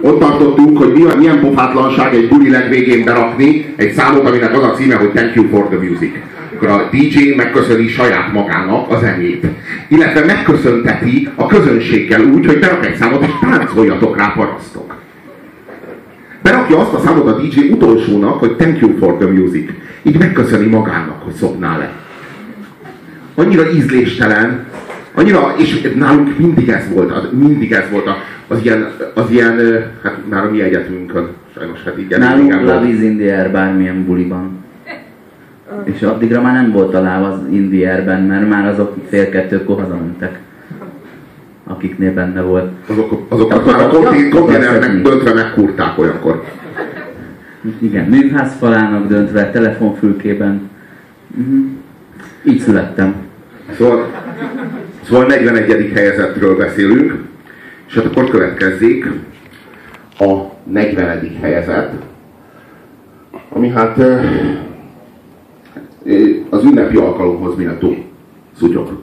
ott tartottunk, hogy milyen, milyen pofátlanság egy buli legvégén berakni egy számot, aminek az a címe, hogy Thank you for the music. Akkor a DJ megköszöni saját magának a zenét. Illetve megköszönteti a közönséggel úgy, hogy berak egy számot, és táncoljatok rá parasztok. Berakja azt a számot a DJ utolsónak, hogy Thank you for the music. Így megköszöni magának, hogy szokná le. Annyira ízléstelen, annyira, és nálunk mindig ez volt, az, mindig ez volt az ilyen, az ilyen, hát már a mi egyetemünkön, sajnos hát igen. Nálunk igen, Love is in the air bármilyen buliban. És addigra már nem volt a láv az in the airben, mert már azok fél kettőkor hazamentek. Akiknél benne volt. Azok, azok Akkor már a konténernek döntve megkurták olyankor. Igen, műház falának döntve, telefonfülkében. Mhm. Így születtem. Szóval, szóval 41. helyezettről beszélünk, és hát akkor következzék a 40. helyezet, ami hát ö, ö, az ünnepi alkalomhoz méltó szutyok.